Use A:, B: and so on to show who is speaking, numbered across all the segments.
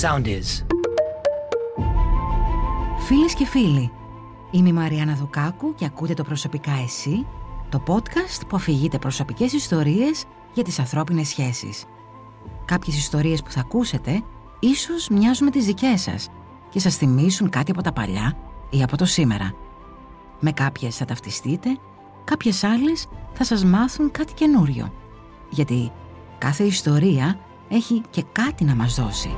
A: sound is.
B: Φίλες και φίλοι, είμαι η Μαριάννα Δουκάκου και ακούτε το «Προσωπικά εσύ», το podcast που αφηγείται προσωπικές ιστορίες για τις ανθρώπινες σχέσεις. Κάποιες ιστορίες που θα ακούσετε ίσως μοιάζουν με τις δικές σας και σας θυμίσουν κάτι από τα παλιά ή από το σήμερα. Με κάποιες θα ταυτιστείτε, κάποιες άλλες θα σας μάθουν κάτι καινούριο. Γιατί κάθε ιστορία έχει και κάτι να μας δώσει.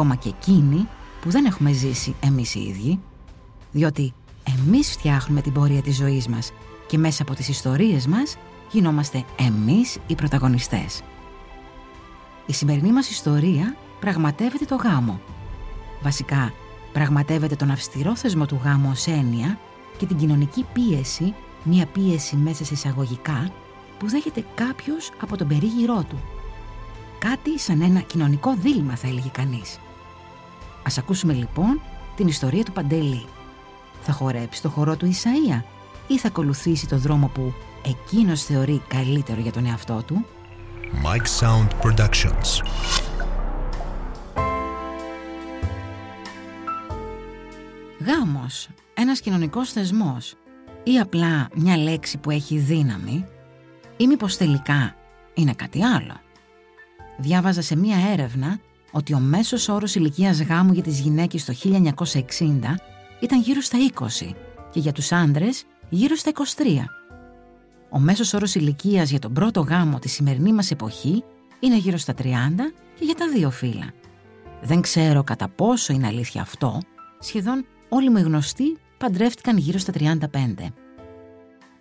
B: Ακόμα και εκείνη που δεν έχουμε ζήσει εμείς οι ίδιοι, διότι εμείς φτιάχνουμε την πορεία της ζωής μας και μέσα από τις ιστορίες μας γινόμαστε εμείς οι πρωταγωνιστές. Η σημερινή μας ιστορία πραγματεύεται το γάμο. Βασικά, πραγματεύεται τον αυστηρό θεσμό του γάμου ως έννοια και την κοινωνική πίεση, μια πίεση μέσα σε εισαγωγικά, που δέχεται κάποιος από τον περίγυρό του. Κάτι σαν ένα κοινωνικό δίλημα θα έλεγε κανείς. Ας ακούσουμε λοιπόν την ιστορία του Παντελή. Θα χορέψει το χορό του Ισαΐα ή θα ακολουθήσει το δρόμο που εκείνος θεωρεί καλύτερο για τον εαυτό του;
C: Mike Sound Productions.
B: Γάμος, ένας κοινωνικός θεσμός ή απλά μια λέξη που έχει δύναμη ή μήπως τελικά είναι κάτι άλλο; Διάβαζα σε μία έρευνα ότι ο μέσος όρος ηλικίας γάμου για τις γυναίκες το 1960 ήταν γύρω στα 20 και για τους άντρες γύρω στα 23. Ο μέσος όρος ηλικίας για τον πρώτο γάμο της σημερινή μας εποχή είναι γύρω στα 30 και για τα δύο φύλλα. Δεν ξέρω κατά πόσο είναι αλήθεια αυτό, σχεδόν όλοι μου οι γνωστοί παντρεύτηκαν γύρω στα 35.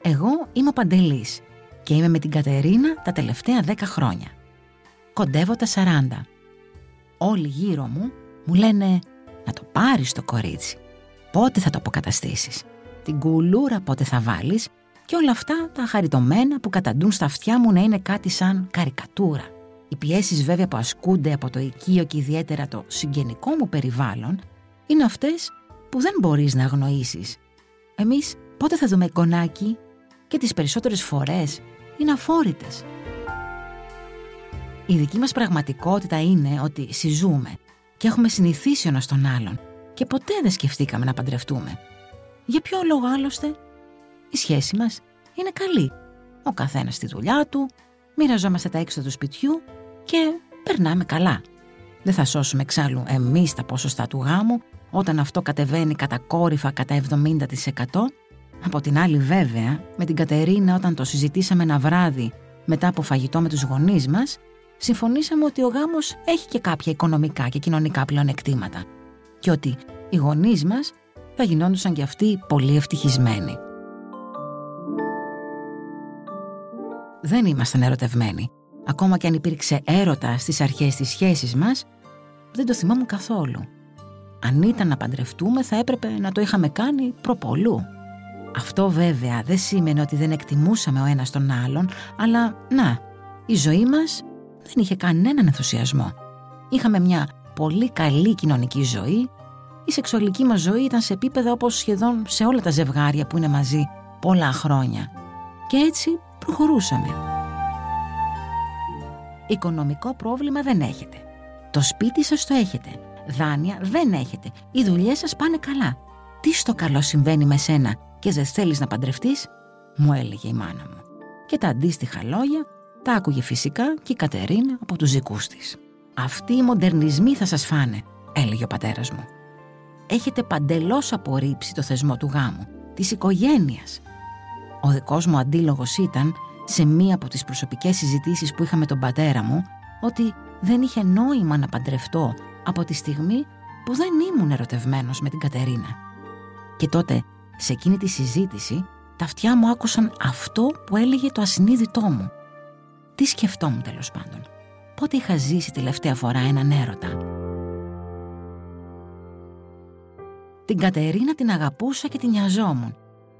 B: Εγώ είμαι ο Παντελής και είμαι με την Κατερίνα τα τελευταία 10 χρόνια. Κοντεύω τα 40. Όλοι γύρω μου μου λένε να το πάρεις το κορίτσι. Πότε θα το αποκαταστήσεις; Την κουλούρα πότε θα βάλεις; Και όλα αυτά τα χαριτωμένα που καταντούν στα αυτιά μου να είναι κάτι σαν καρικατούρα. Οι πιέσεις βέβαια που ασκούνται από το οικείο και ιδιαίτερα το συγγενικό μου περιβάλλον είναι αυτές που δεν μπορείς να αγνοήσεις. Εμείς πότε θα δούμε εικονάκι και τις περισσότερες φορές είναι αφόρητες. Η δική μας πραγματικότητα είναι ότι συζούμε και έχουμε συνηθίσει ο τον άλλον και ποτέ δεν σκεφτήκαμε να παντρευτούμε. Για ποιο λόγο άλλωστε, η σχέση μας είναι καλή. Ο καθένας στη δουλειά του, μοιραζόμαστε τα έξω του σπιτιού και περνάμε καλά. Δεν θα σώσουμε εξάλλου εμείς τα ποσοστά του γάμου όταν αυτό κατεβαίνει κατακόρυφα κατά 70%. Από την άλλη βέβαια, με την Κατερίνα όταν το συζητήσαμε ένα βράδυ μετά από φαγητό με τους γονείς μας, συμφωνήσαμε ότι ο γάμος έχει και κάποια οικονομικά και κοινωνικά πλεονεκτήματα και ότι οι γονείς μας θα γινόντουσαν κι αυτοί πολύ ευτυχισμένοι. Δεν ήμασταν ερωτευμένοι. Ακόμα και αν υπήρξε έρωτα στις αρχές της σχέσης μας, δεν το θυμάμαι καθόλου. Αν ήταν να παντρευτούμε θα έπρεπε να το είχαμε κάνει προπολού. Αυτό βέβαια δεν σήμαινε ότι δεν εκτιμούσαμε ο ένας τον άλλον, αλλά να, η ζωή μας δεν είχε κανέναν ενθουσιασμό. Είχαμε μια πολύ καλή κοινωνική ζωή, η σεξουαλική μας ζωή ήταν σε επίπεδα όπως σχεδόν σε όλα τα ζευγάρια που είναι μαζί πολλά χρόνια. Και έτσι προχωρούσαμε. Οικονομικό πρόβλημα δεν έχετε. Το σπίτι σας το έχετε. Δάνεια δεν έχετε. Οι δουλειές σας πάνε καλά. Τι στο καλό συμβαίνει με σένα και δεν θέλεις να παντρευτείς, μου έλεγε η μάνα μου. Και τα αντίστοιχα λόγια τα άκουγε φυσικά και η Κατερίνα από τους δικούς της. «Αυτοί οι μοντερνισμοί θα σας φάνε», έλεγε ο πατέρας μου. «Έχετε παντελώς απορρίψει το θεσμό του γάμου, της οικογένειας. Ο δικός μου αντίλογος ήταν, σε μία από τις προσωπικές συζητήσεις που είχα με τον πατέρα μου, ότι δεν είχε νόημα να παντρευτώ από τη στιγμή που δεν ήμουν ερωτευμένος με την Κατερίνα. Και τότε, σε εκείνη τη συζήτηση, τα αυτιά μου άκουσαν αυτό που έλεγε το ασυνείδητό μου. Τι σκεφτόμουν τέλος πάντων. Πότε είχα ζήσει τελευταία φορά έναν έρωτα. Την Κατερίνα την αγαπούσα και την νοιαζόμουν.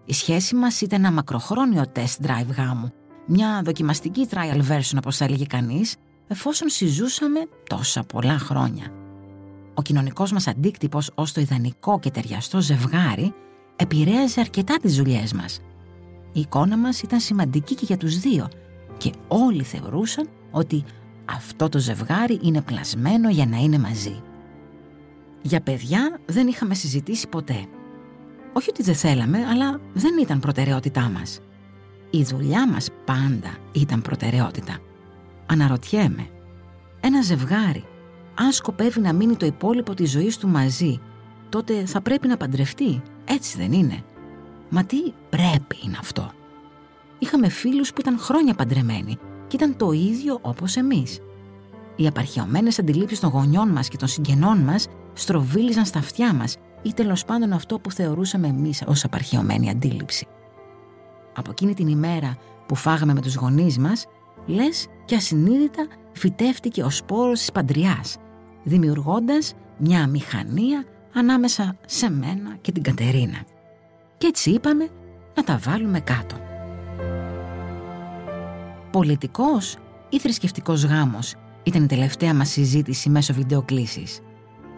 B: Η σχέση μας ήταν ένα μακροχρόνιο test drive γάμου. Μια δοκιμαστική trial version όπως έλεγε κανείς, εφόσον συζούσαμε τόσα πολλά χρόνια. Ο κοινωνικός μας αντίκτυπος ως το ιδανικό και ταιριαστό ζευγάρι επηρέαζε αρκετά τις δουλειές μας. Η εικόνα μας ήταν σημαντική και για τους δύο και όλοι θεωρούσαν ότι αυτό το ζευγάρι είναι πλασμένο για να είναι μαζί. Για παιδιά δεν είχαμε συζητήσει ποτέ. Όχι ότι δεν θέλαμε, αλλά δεν ήταν προτεραιότητά μας. Η δουλειά μας πάντα ήταν προτεραιότητα. Αναρωτιέμαι, ένα ζευγάρι, αν σκοπεύει να μείνει το υπόλοιπο της ζωής του μαζί, τότε θα πρέπει να παντρευτεί, έτσι δεν είναι; Μα τι πρέπει είναι αυτό; Είχαμε φίλους που ήταν χρόνια παντρεμένοι και ήταν το ίδιο όπως εμείς. Οι απαρχαιωμένες αντιλήψεις των γονιών μας και των συγγενών μας στροβίλιζαν στα αυτιά μας ή τέλος πάντων αυτό που θεωρούσαμε εμείς ως απαρχαιωμένη αντίληψη. Από εκείνη την ημέρα που φάγαμε με τους γονείς μας, λες και ασυνείδητα φυτεύτηκε ο σπόρος της παντριάς, δημιουργώντας μια μηχανία ανάμεσα σε μένα και την Κατερίνα. Και έτσι είπαμε να τα βάλουμε κάτω. Πολιτικός ή θρησκευτικός γάμος ήταν η τελευταία μας συζήτηση μέσω βιντεοκλήσης.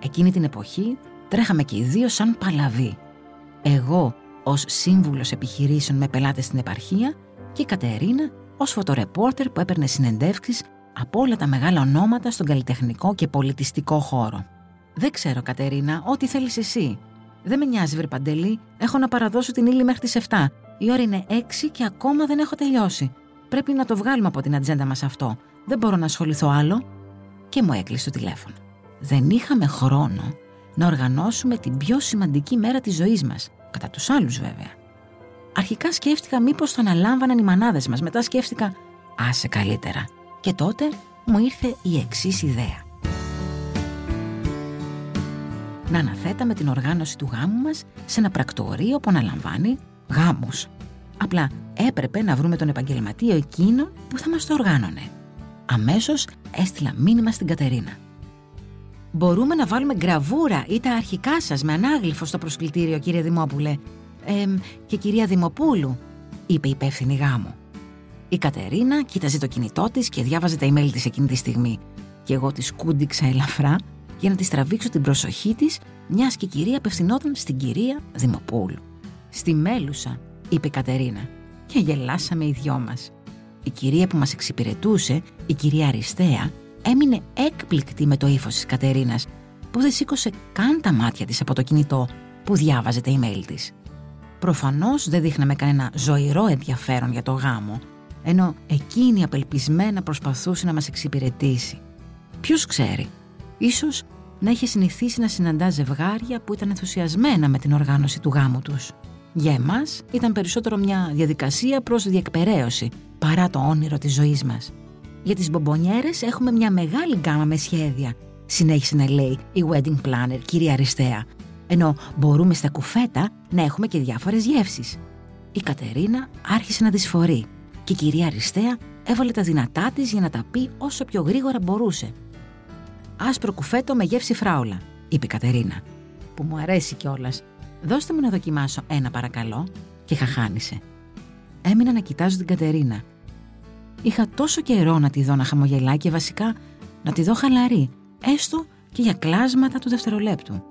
B: Εκείνη την εποχή τρέχαμε και οι δύο σαν παλαβοί. Εγώ ως σύμβουλος επιχειρήσεων με πελάτες στην επαρχία και η Κατερίνα ως φωτορεπόρτερ που έπαιρνε συνεντεύξεις από όλα τα μεγάλα ονόματα στον καλλιτεχνικό και πολιτιστικό χώρο. «Δεν ξέρω, Κατερίνα, ό,τι θέλεις εσύ. Δεν με νοιάζει, βρε Παντελή. Έχω να παραδώσω την ύλη μέχρι τις 7. Η ώρα είναι 6 και ακόμα δεν έχω τελειώσει. Πρέπει να το βγάλουμε από την ατζέντα μας αυτό. Δεν μπορώ να ασχοληθώ άλλο». Και μου έκλεισε το τηλέφωνο. Δεν είχαμε χρόνο να οργανώσουμε την πιο σημαντική μέρα της ζωής μας. Κατά τους άλλους βέβαια. Αρχικά σκέφτηκα μήπως θα αναλάμβαναν οι μανάδες μας. Μετά σκέφτηκα άσε καλύτερα. Και τότε μου ήρθε η εξής ιδέα. Να αναθέταμε την οργάνωση του γάμου μας σε ένα πρακτορείο που αναλαμβάνει γάμους. Απλά έπρεπε να βρούμε τον επαγγελματίο εκείνο που θα μας το οργάνωνε. Αμέσως έστειλα μήνυμα στην Κατερίνα. Μπορούμε να βάλουμε γραβούρα ή τα αρχικά σας με ανάγλυφο στο προσκλητήριο, κύριε Δημόπουλε. Ε, και κυρία Δημοπούλου, είπε η υπεύθυνη γάμου. Η Κατερίνα κοίταζε το κινητό της και διάβαζε τα email της εκείνη τη στιγμή. Και εγώ τη κούντιξα ελαφρά για να της τραβήξω την προσοχή της, μιας και η κυρία απευθυνόταν στην κυρία Δημοπούλου. Στη μέλουσα, είπε η Κατερίνα, και γελάσαμε οι δυο μας. Η κυρία που μας εξυπηρετούσε, η κυρία Αριστεία, έμεινε έκπληκτη με το ύφος της Κατερίνας, που δεν σήκωσε καν τα μάτια της από το κινητό που διάβαζε τα email της. Προφανώς δεν δείχναμε κανένα ζωηρό ενδιαφέρον για το γάμο, ενώ εκείνη απελπισμένα προσπαθούσε να μας εξυπηρετήσει. Ποιος ξέρει, ίσως να είχε συνηθίσει να συναντά ζευγάρια που ήταν ενθουσιασμένα με την οργάνωση του γάμου τους. Για εμάς ήταν περισσότερο μια διαδικασία προς διεκπαιρέωση παρά το όνειρο της ζωής μας. Για τις μπομπονιέρες έχουμε μια μεγάλη γκάμα με σχέδια, συνέχισε να λέει η wedding planner, κυρία Αριστεία. Ενώ μπορούμε στα κουφέτα να έχουμε και διάφορες γεύσεις. Η Κατερίνα άρχισε να δυσφορεί και η κυρία Αριστεία έβαλε τα δυνατά της για να τα πει όσο πιο γρήγορα μπορούσε. Άσπρο κουφέτο με γεύση φράουλα, είπε η Κατερίνα, που μου αρέσει κιόλας. Δώστε μου να δοκιμάσω ένα παρακαλώ, και χαχάνισε. Έμεινα να κοιτάζω την Κατερίνα Είχα τόσο καιρό να τη δω να χαμογελάει και βασικά να τη δω χαλαρή, έστω και για κλάσματα του δευτερολέπτου.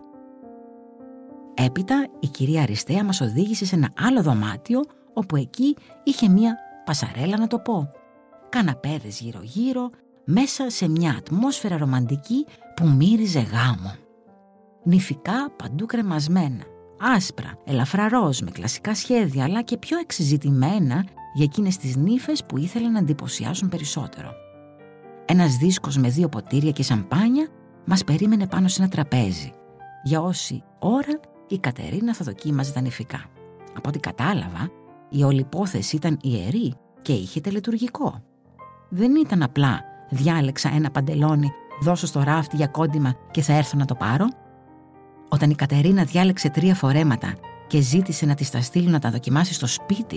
B: Έπειτα η κυρία Αριστεία μας οδήγησε σε ένα άλλο δωμάτιο όπου εκεί είχε μία πασαρέλα να το πω. Καναπέδες γύρω-γύρω, μέσα σε μια ατμόσφαιρα ρομαντική που μύριζε γάμο. Νηφικά παντού κρεμασμένα, άσπρα, ελαφρά ροζ με κλασικά σχέδια αλλά και πιο εξειζητημένα για εκείνες τις νύφες που ήθελαν να εντυπωσιάσουν περισσότερο. Ένας δίσκος με δύο ποτήρια και σαμπάνια μας περίμενε πάνω σε ένα τραπέζι. Για όση ώρα η Κατερίνα θα δοκίμαζε τα νηφικά. Από ό,τι κατάλαβα, η όλη υπόθεση ήταν ιερή και είχε τελετουργικό. Δεν ήταν απλά διάλεξα ένα παντελόνι, δώσω στο ράφτη για κόντιμα και θα έρθω να το πάρω. Όταν η Κατερίνα διάλεξε τρία φορέματα και ζήτησε να της τα στείλει να τα δοκιμάσει στο σπίτι,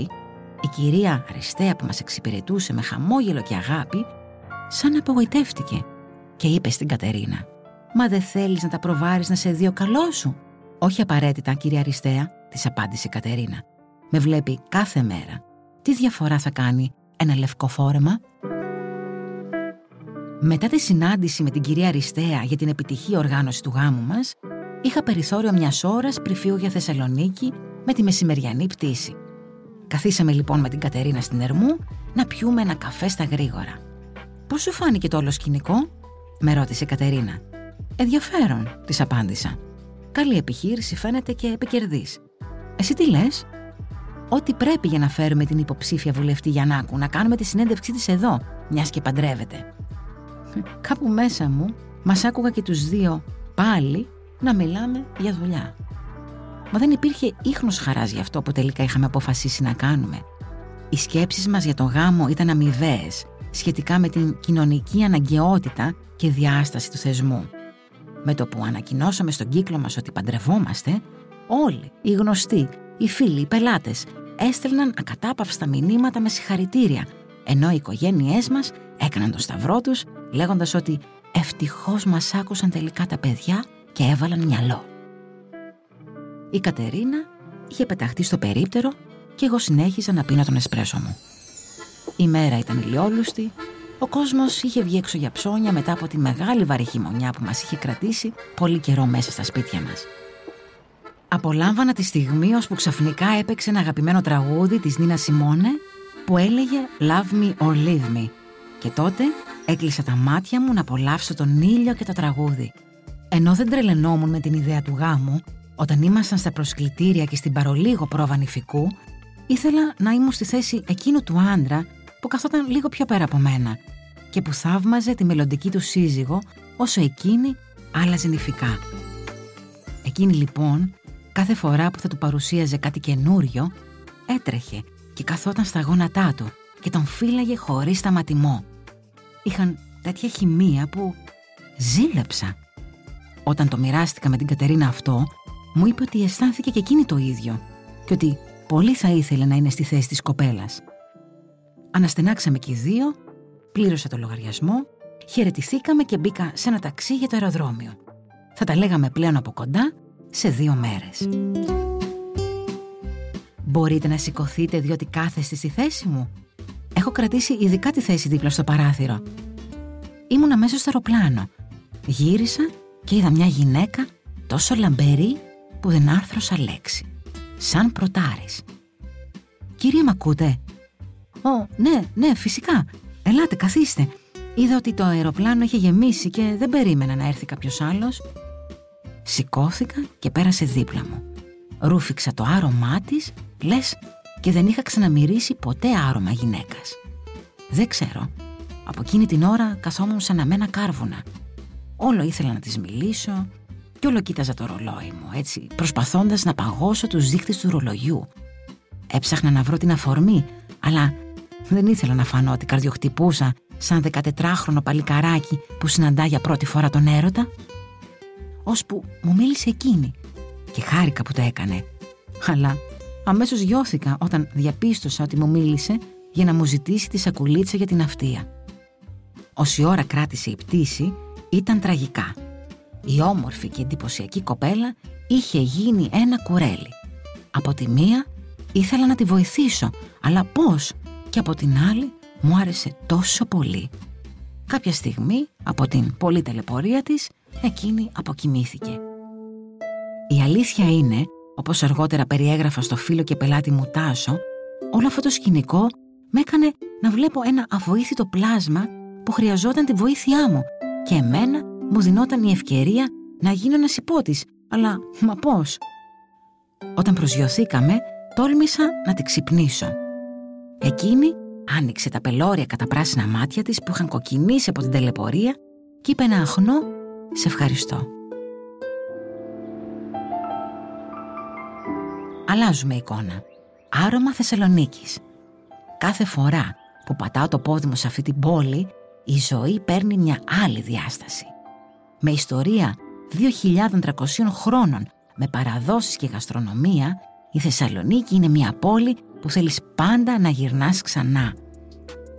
B: η κυρία Αριστεία που μας εξυπηρετούσε με χαμόγελο και αγάπη, σαν απογοητεύτηκε και είπε στην Κατερίνα «Μα δεν θέλεις να τα προβάρεις να σε δει ο καλό σου» «Όχι απαραίτητα, κυρία Αριστεία», της απάντησε η Κατερίνα. «Με βλέπει κάθε μέρα. Τι διαφορά θα κάνει ένα λευκό φόρεμα» Μετά τη συνάντηση με την κυρία Αριστεία για την επιτυχή οργάνωση του γάμου μας, είχα περιθώριο μιας ώρας πριν φύγω για Θεσσαλονίκη με τη μεσημεριανή πτήση. Καθίσαμε λοιπόν με την Κατερίνα στην Ερμού να πιούμε ένα καφέ στα γρήγορα. Πώς σου φάνηκε το όλο σκηνικό, με ρώτησε η Κατερίνα. Ενδιαφέρον, της απάντησα. Καλή επιχείρηση φαίνεται και επικερδής. Εσύ τι λες; Ό,τι πρέπει για να φέρουμε την υποψήφια βουλευτή Γιαννάκου να κάνουμε τη συνέντευξή της εδώ, μιας και παντρεύεται. Κάπου μέσα μου μας άκουγα και τους δύο πάλι να μιλάμε για δουλειά. Μα δεν υπήρχε ίχνος χαράς για αυτό που τελικά είχαμε αποφασίσει να κάνουμε. Οι σκέψεις μας για το γάμο ήταν αμοιβαίες σχετικά με την κοινωνική αναγκαιότητα και διάσταση του θεσμού. Με το που ανακοινώσαμε στον κύκλο μας ότι παντρευόμαστε, όλοι, οι γνωστοί, οι φίλοι, οι πελάτες, έστελναν ακατάπαυστα μηνύματα με συγχαρητήρια, ενώ οι οικογένειές μας έκαναν το σταυρό τους λέγοντας ότι ευτυχώς μας άκουσαν τελικά τα παιδιά και έβαλαν μυαλό. Η Κατερίνα είχε πεταχτεί στο περίπτερο και εγώ συνέχιζα να πίνω τον εσπρέσο μου. Η μέρα ήταν ηλιόλουστη, ο κόσμος είχε βγει έξω για ψώνια μετά από τη μεγάλη βαρύ χειμωνιά που μας είχε κρατήσει πολύ καιρό μέσα στα σπίτια μας. Απολάμβανα τη στιγμή που ξαφνικά έπαιξε ένα αγαπημένο τραγούδι της Νίνα Σιμώνε που έλεγε «Love me or leave me» και τότε έκλεισα τα μάτια μου να απολαύσω τον ήλιο και το τραγούδι. Ενώ δεν τρελαινόμουν με την ιδέα του γάμου, όταν ήμασταν στα προσκλητήρια και στην παρολίγο πρόβα νηφικού, ήθελα να ήμουν στη θέση εκείνου του άντρα που καθόταν λίγο πιο πέρα από μένα και που θαύμαζε τη μελλοντική του σύζυγο όσο εκείνη άλλαζε νηφικά. Εκείνη λοιπόν, κάθε φορά που θα του παρουσίαζε κάτι καινούριο, έτρεχε και καθόταν στα γόνατά του και τον φύλαγε χωρίς σταματημό. Είχαν τέτοια χημεία που ζήλεψα. Όταν το μοιράστηκα με την Κατερίνα αυτό, μου είπε ότι αισθάνθηκε και εκείνη το ίδιο και ότι πολύ θα ήθελε να είναι στη θέση της κοπέλας. Αναστενάξαμε και οι δύο, πλήρωσα το λογαριασμό, χαιρετηθήκαμε και μπήκα σε ένα ταξί για το αεροδρόμιο. Θα τα λέγαμε πλέον από κοντά σε δύο μέρες. Μπορείτε να σηκωθείτε διότι κάθεστε στη θέση μου. Έχω κρατήσει ειδικά τη θέση δίπλα στο παράθυρο. Ήμουν αμέσως στο αεροπλάνο. Γύρισα και είδα μια γυναίκα τόσο λαμπερή που δεν άρθρωσα λέξη. Σαν προτάρης. «Κύριε, μ' ακούτε» «Ω, ναι, ναι, φυσικά. Ελάτε, καθίστε». Είδα ότι το αεροπλάνο είχε γεμίσει και δεν περίμενα να έρθει κάποιος άλλος. Σηκώθηκα και πέρασε δίπλα μου. Ρούφηξα το άρωμά της, λες, και δεν είχα ξαναμυρίσει ποτέ άρωμα γυναίκας. Δεν ξέρω. Από εκείνη την ώρα καθόμουν σαν να μένα κάρβουνα. Όλο ήθελα να της μιλήσω, κι όλο κοίταζα το ρολόι μου, έτσι, προσπαθώντας να παγώσω τους δείχτες του ρολογιού. Έψαχνα να βρω την αφορμή, αλλά δεν ήθελα να φανώ ότι καρδιοχτυπούσα σαν 14χρονο παλικαράκι που συναντά για πρώτη φορά τον έρωτα. Ώσπου μου μίλησε εκείνη και χάρηκα που το έκανε. Αλλά αμέσως γιώθηκα όταν διαπίστωσα ότι μου μίλησε για να μου ζητήσει τη σακουλίτσα για την αυτεία. Όση ώρα κράτησε η πτήση ήταν τραγικά. Η όμορφη και εντυπωσιακή κοπέλα είχε γίνει ένα κουρέλι. Από τη μία ήθελα να τη βοηθήσω, αλλά πώς; Και από την άλλη μου άρεσε τόσο πολύ. Κάποια στιγμή, από την πολλή τελεπορία της, εκείνη αποκοιμήθηκε. Η αλήθεια είναι, όπως αργότερα περιέγραφα στο φίλο και πελάτη μου Τάσο, όλο αυτό το σκηνικό με έκανε να βλέπω ένα αβοήθητο πλάσμα που χρειαζόταν τη βοήθειά μου και εμένα μου δινόταν η ευκαιρία να γίνω ένας υπότης, αλλά μα πώς; Όταν προσγειωθήκαμε, τόλμησα να τη ξυπνήσω. Εκείνη άνοιξε τα πελώρια κατά πράσινα μάτια της που είχαν κοκκινήσει από την τελεπορία και είπε ένα αχνό «Σε ευχαριστώ». Αλλάζουμε εικόνα. Άρωμα Θεσσαλονίκης. Κάθε φορά που πατάω το πόδι μου σε αυτή την πόλη, η ζωή παίρνει μια άλλη διάσταση. Με ιστορία 2.300 χρόνων, με παραδόσεις και γαστρονομία, η Θεσσαλονίκη είναι μια πόλη που θέλεις πάντα να γυρνάς ξανά.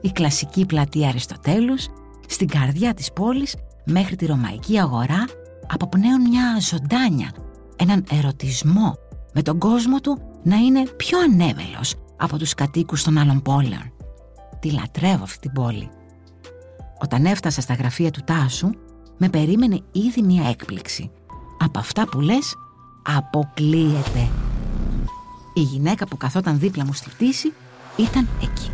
B: Η κλασική πλατεία Αριστοτέλους, στην καρδιά της πόλης, μέχρι τη Ρωμαϊκή αγορά, αποπνέουν μια ζωντάνια, έναν ερωτισμό, με τον κόσμο του να είναι πιο ανέμελος από τους κατοίκους των άλλων πόλεων. Τη λατρεύω αυτή την πόλη. Όταν έφτασα στα γραφεία του Τάσου, με περίμενε ήδη μια έκπληξη. Από αυτά που λες, αποκλείεται. Η γυναίκα που καθόταν δίπλα μου στη πτήση ήταν εκεί.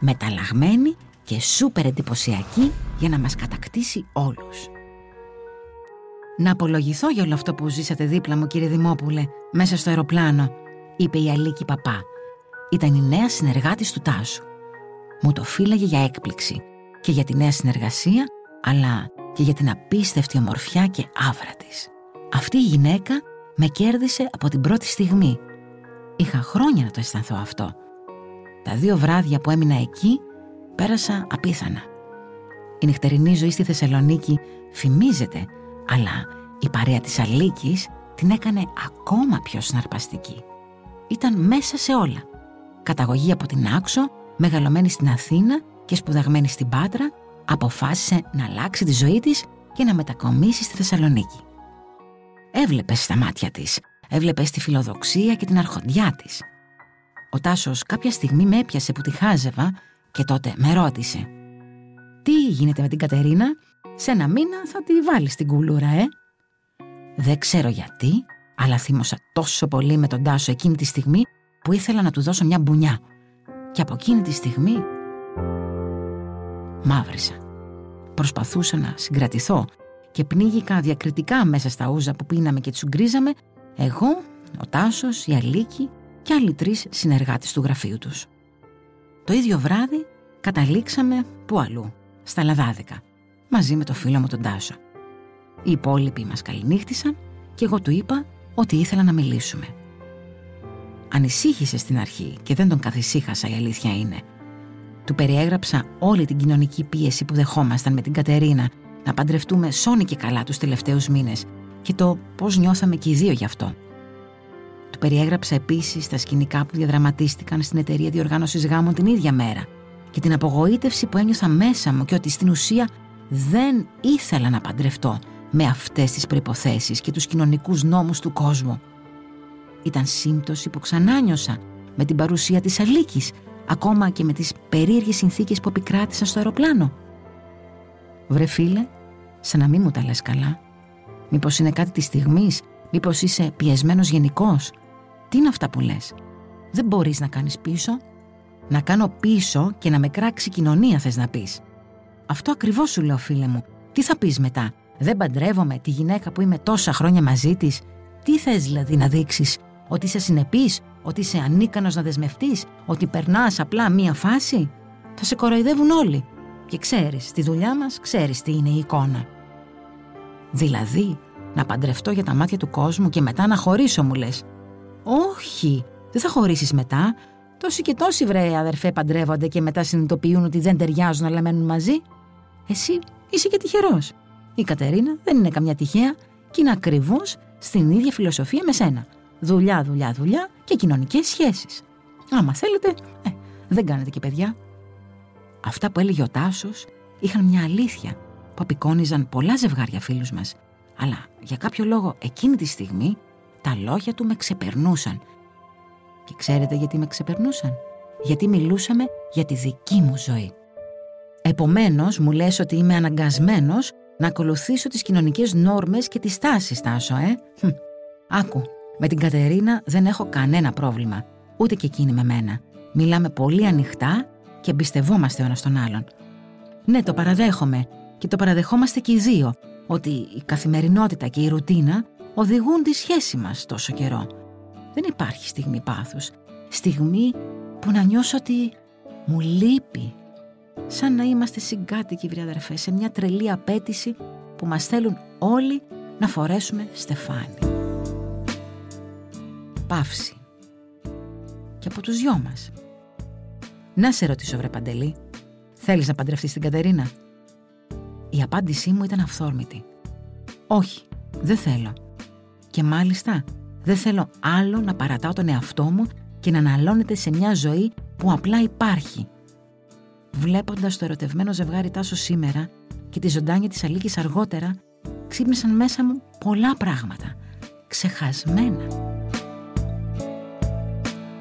B: Μεταλλαγμένη και σούπερ εντυπωσιακή για να μας κατακτήσει όλους. «Να απολογηθώ για όλο αυτό που ζήσατε δίπλα μου, κύριε Δημόπουλε, μέσα στο αεροπλάνο», είπε η Αλίκη Παπά. Ήταν η νέα συνεργάτης του Τάσου. Μου το φύλαγε για έκπληξη και για τη νέα συνεργασία, αλλά και για την απίστευτη ομορφιά και άβρα της. Αυτή η γυναίκα με κέρδισε από την πρώτη στιγμή. Είχα χρόνια να το αισθανθώ αυτό. Τα δύο βράδια που έμεινα εκεί πέρασα απίθανα. Η νυχτερινή ζωή στη Θεσσαλονίκη φημίζεται, αλλά η παρέα της Αλίκης την έκανε ακόμα πιο συναρπαστική. Ήταν μέσα σε όλα. Καταγωγή από την Άξο, μεγαλωμένη στην Αθήνα και σπουδαγμένη στην Πάτρα, αποφάσισε να αλλάξει τη ζωή της και να μετακομίσει στη Θεσσαλονίκη. Έβλεπες στα μάτια της, έβλεπες τη φιλοδοξία και την αρχοντιά της. Ο Τάσος κάποια στιγμή με έπιασε που τη χάζευα και τότε με ρώτησε «Τι γίνεται με την Κατερίνα, σε ένα μήνα θα τη βάλεις στην κουλούρα, ε» Δεν ξέρω γιατί, αλλά θύμωσα τόσο πολύ με τον Τάσο εκείνη τη στιγμή που ήθελα να του δώσω μια μπουνιά. Και από εκείνη τη στιγμή μαύρισα. Προσπαθούσα να συγκρατηθώ και πνίγηκα διακριτικά μέσα στα ούζα που πίναμε και τσουγκρίζαμε εγώ, ο Τάσος, η Αλίκη και άλλοι τρεις συνεργάτες του γραφείου τους. Το ίδιο βράδυ καταλήξαμε που αλλού, στα Λαδάδικα, μαζί με το φίλο μου τον Τάσο. Οι υπόλοιποι μας καληνύχτησαν και εγώ του είπα ότι ήθελα να μιλήσουμε. Ανησύχησε στην αρχή και δεν τον καθησύχασα η αλήθεια είναι. Του περιέγραψα όλη την κοινωνική πίεση που δεχόμασταν με την Κατερίνα να παντρευτούμε σώνη και καλά τους τελευταίους μήνες και το πώς νιώθαμε και οι δύο γι' αυτό. Του περιέγραψα επίσης τα σκηνικά που διαδραματίστηκαν στην εταιρεία διοργάνωσης γάμων την ίδια μέρα και την απογοήτευση που ένιωθα μέσα μου και ότι στην ουσία δεν ήθελα να παντρευτώ με αυτές τις προϋποθέσεις και τους κοινωνικούς νόμους του κόσμου. Ήταν σύμπτωση που ξανά νιώσα με την παρουσία της Αλίκης, ακόμα και με τις περίεργες συνθήκες που επικράτησαν στο αεροπλάνο. Βρε φίλε, σαν να μην μου τα λες καλά. Μήπως είναι κάτι της στιγμής, μήπως είσαι πιεσμένος γενικώς. Τι είναι αυτά που λες; Δεν μπορείς να κάνεις πίσω; Να κάνω πίσω και να με κράξει κοινωνία θες να πεις. Αυτό ακριβώς σου λέω φίλε μου. Τι θα πεις μετά; Δεν παντρεύομαι τη γυναίκα που είμαι τόσα χρόνια μαζί της; Τι θες δηλαδή να δείξεις; Ότι είσαι συνεπής, ότι είσαι ανίκανος να δεσμευτείς, ότι περνάς απλά μία φάση. Θα σε κοροϊδεύουν όλοι. Και ξέρεις, στη δουλειά μας ξέρεις τι είναι η εικόνα. Δηλαδή, να παντρευτώ για τα μάτια του κόσμου και μετά να χωρίσω μου λες. Όχι, δεν θα χωρίσεις μετά. Τόσοι και τόσοι βρε αδερφέ παντρεύονται και μετά συνειδητοποιούν ότι δεν ταιριάζουν αλλά μένουν μαζί. Εσύ είσαι και τυχερός. Η Κατερίνα δεν είναι καμιά τυχαία και είναι ακριβώς στην ίδια φιλοσοφία με σένα. Δουλειά, δουλειά, δουλειά και κοινωνικές σχέσεις. Άμα θέλετε, ε, δεν κάνετε και παιδιά. Αυτά που έλεγε ο Τάσος είχαν μια αλήθεια που απεικόνιζαν πολλά ζευγάρια φίλους μας. Αλλά για κάποιο λόγο εκείνη τη στιγμή τα λόγια του με ξεπερνούσαν. Και ξέρετε γιατί με ξεπερνούσαν; Γιατί μιλούσαμε για τη δική μου ζωή. Επομένως μου λες ότι είμαι αναγκασμένος να ακολουθήσω τις κοινωνικές νόρμες και τις τάσεις, Τάσο, ε; Άκου, με την Κατερίνα δεν έχω κανένα πρόβλημα. Ούτε και εκείνη με μένα. Μιλάμε πολύ ανοιχτά και εμπιστευόμαστε ο ένας τον άλλον. Ναι, το παραδέχομαι και το παραδεχόμαστε και οι δύο, ότι η καθημερινότητα και η ρουτίνα οδηγούν τη σχέση μας τόσο καιρό. Δεν υπάρχει στιγμή πάθους. Στιγμή που να νιώσω ότι μου λείπει. Σαν να είμαστε συγκάτοικοι, βρε αδερφέ, σε μια τρελή απέτηση που μας θέλουν όλοι να φορέσουμε στεφάνι. Παύση. Και από τους δυο μας. Να σε ρωτήσω, βρε Παντελή, θέλεις να παντρευτείς την Κατερίνα; Η απάντησή μου ήταν αυθόρμητη. Όχι, δεν θέλω. Και μάλιστα δεν θέλω άλλο να παρατάω τον εαυτό μου και να αναλώνεται σε μια ζωή που απλά υπάρχει. Βλέποντας το ερωτευμένο ζευγάρι Τάσο σήμερα και τη ζωντάνια της Αλίκης αργότερα, ξύπνησαν μέσα μου πολλά πράγματα, ξεχασμένα.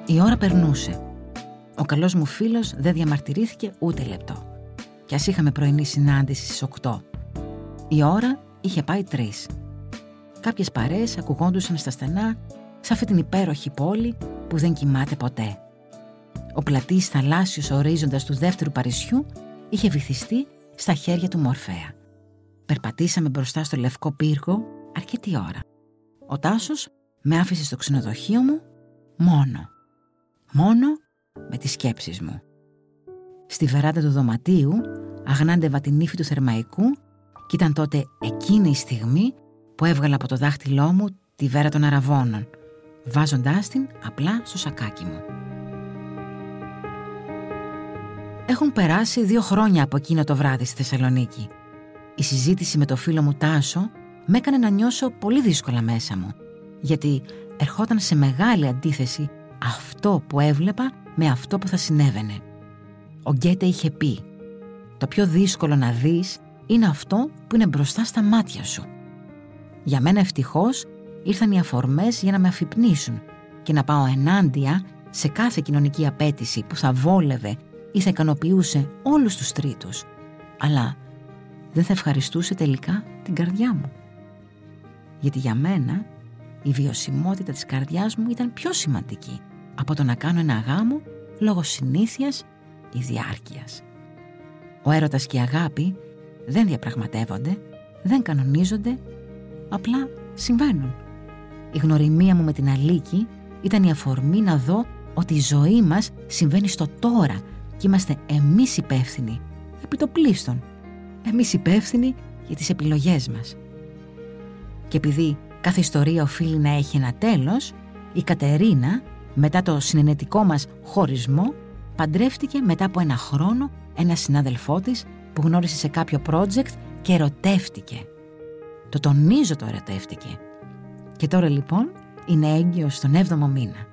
B: Η ώρα περνούσε ο καλός μου φίλος δεν διαμαρτυρήθηκε ούτε λεπτό. Κι ας είχαμε πρωινή συνάντηση στις 8. Η ώρα είχε πάει 3. Κάποιες παρέες ακουγόντουσαν στα στενά σε αυτή την υπέροχη πόλη που δεν κοιμάται ποτέ. Ο πλατής θαλάσσιος ορίζοντας του δεύτερου Παρισιού είχε βυθιστεί στα χέρια του Μορφέα. Περπατήσαμε μπροστά στο λευκό πύργο αρκετή ώρα. Ο Τάσος με άφησε στο ξενοδοχείο μου μόνο. Μόνο με τις σκέψεις μου. Στη βεράντα του δωματίου αγνάντευα την ύφη του θερμαϊκού και ήταν τότε εκείνη η στιγμή που έβγαλα από το δάχτυλό μου τη βέρα των αραβώνων, βάζοντάς την απλά στο σακάκι μου. Έχουν περάσει δύο χρόνια από εκείνο το βράδυ στη Θεσσαλονίκη. Η συζήτηση με το φίλο μου Τάσο με έκανε να νιώσω πολύ δύσκολα μέσα μου, γιατί ερχόταν σε μεγάλη αντίθεση αυτό που έβλεπα με αυτό που θα συνέβαινε. Ο Γκέτε είχε πει «Το πιο δύσκολο να δεις είναι αυτό που είναι μπροστά στα μάτια σου». Για μένα ευτυχώς ήρθαν οι αφορμές για να με αφυπνίσουν και να πάω ενάντια σε κάθε κοινωνική απέτηση που θα βόλευε ή θα ικανοποιούσε όλους τους τρίτους, αλλά δεν θα ευχαριστούσε τελικά την καρδιά μου. Γιατί για μένα η βιωσιμότητα της καρδιάς μου ήταν πιο σημαντική από το να κάνω ένα γάμο λόγω συνήθειας ή διάρκειας. Ο έρωτας και η αγάπη δεν διαπραγματεύονται, δεν κανονίζονται, απλά συμβαίνουν. Η γνωριμία μου με την Αλίκη ήταν η αφορμή να δω ότι η ζωή μας συμβαίνει στο τώρα και είμαστε εμείς υπεύθυνοι, επί το πλήστον. Εμείς υπεύθυνοι για τις επιλογές μας. Και επειδή κάθε ιστορία οφείλει να έχει ένα τέλος, η Κατερίνα, μετά το συνενετικό μας χωρισμό, παντρεύτηκε μετά από ένα χρόνο ένα συνάδελφό της που γνώρισε σε κάποιο project και ερωτεύτηκε. Το τονίζω το ερωτεύτηκε. Και τώρα λοιπόν είναι έγκυος στον 7ο μήνα.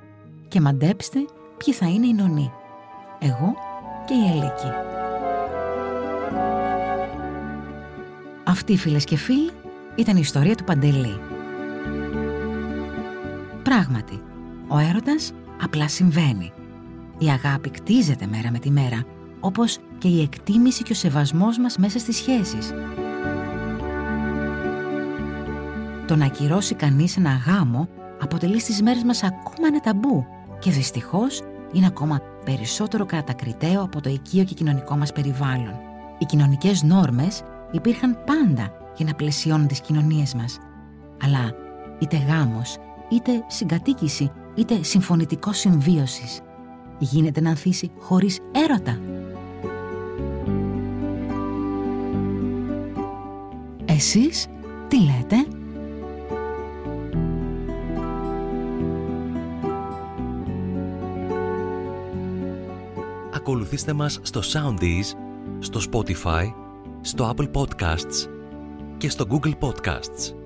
B: Και μαντέψτε ποιοι θα είναι οι νονοί. Εγώ και η Ελίκη. Αυτή φίλες και φίλοι ήταν η ιστορία του Παντελή. Πράγματι, ο έρωτας απλά συμβαίνει. Η αγάπη κτίζεται μέρα με τη μέρα, όπως και η εκτίμηση και ο σεβασμός μας μέσα στις σχέσεις. Το να ακυρώσει κανείς ένα γάμο αποτελεί στις μέρες μας ακόμα ένα ταμπού και δυστυχώς είναι ακόμα περισσότερο κατακριτέο από το οικείο και κοινωνικό μας περιβάλλον. Οι κοινωνικές νόρμες υπήρχαν πάντα για να πλαισιώνουν τις κοινωνίες μας. Αλλά είτε γάμος, είτε συγκατοίκηση, είτε συμφωνητικός συμβίωσης γίνεται να ανθίσει χωρίς έρωτα. Εσείς τι λέτε;
A: Ακολουθήστε μας στο Soundees, στο Spotify, στο Apple Podcasts και στο Google Podcasts.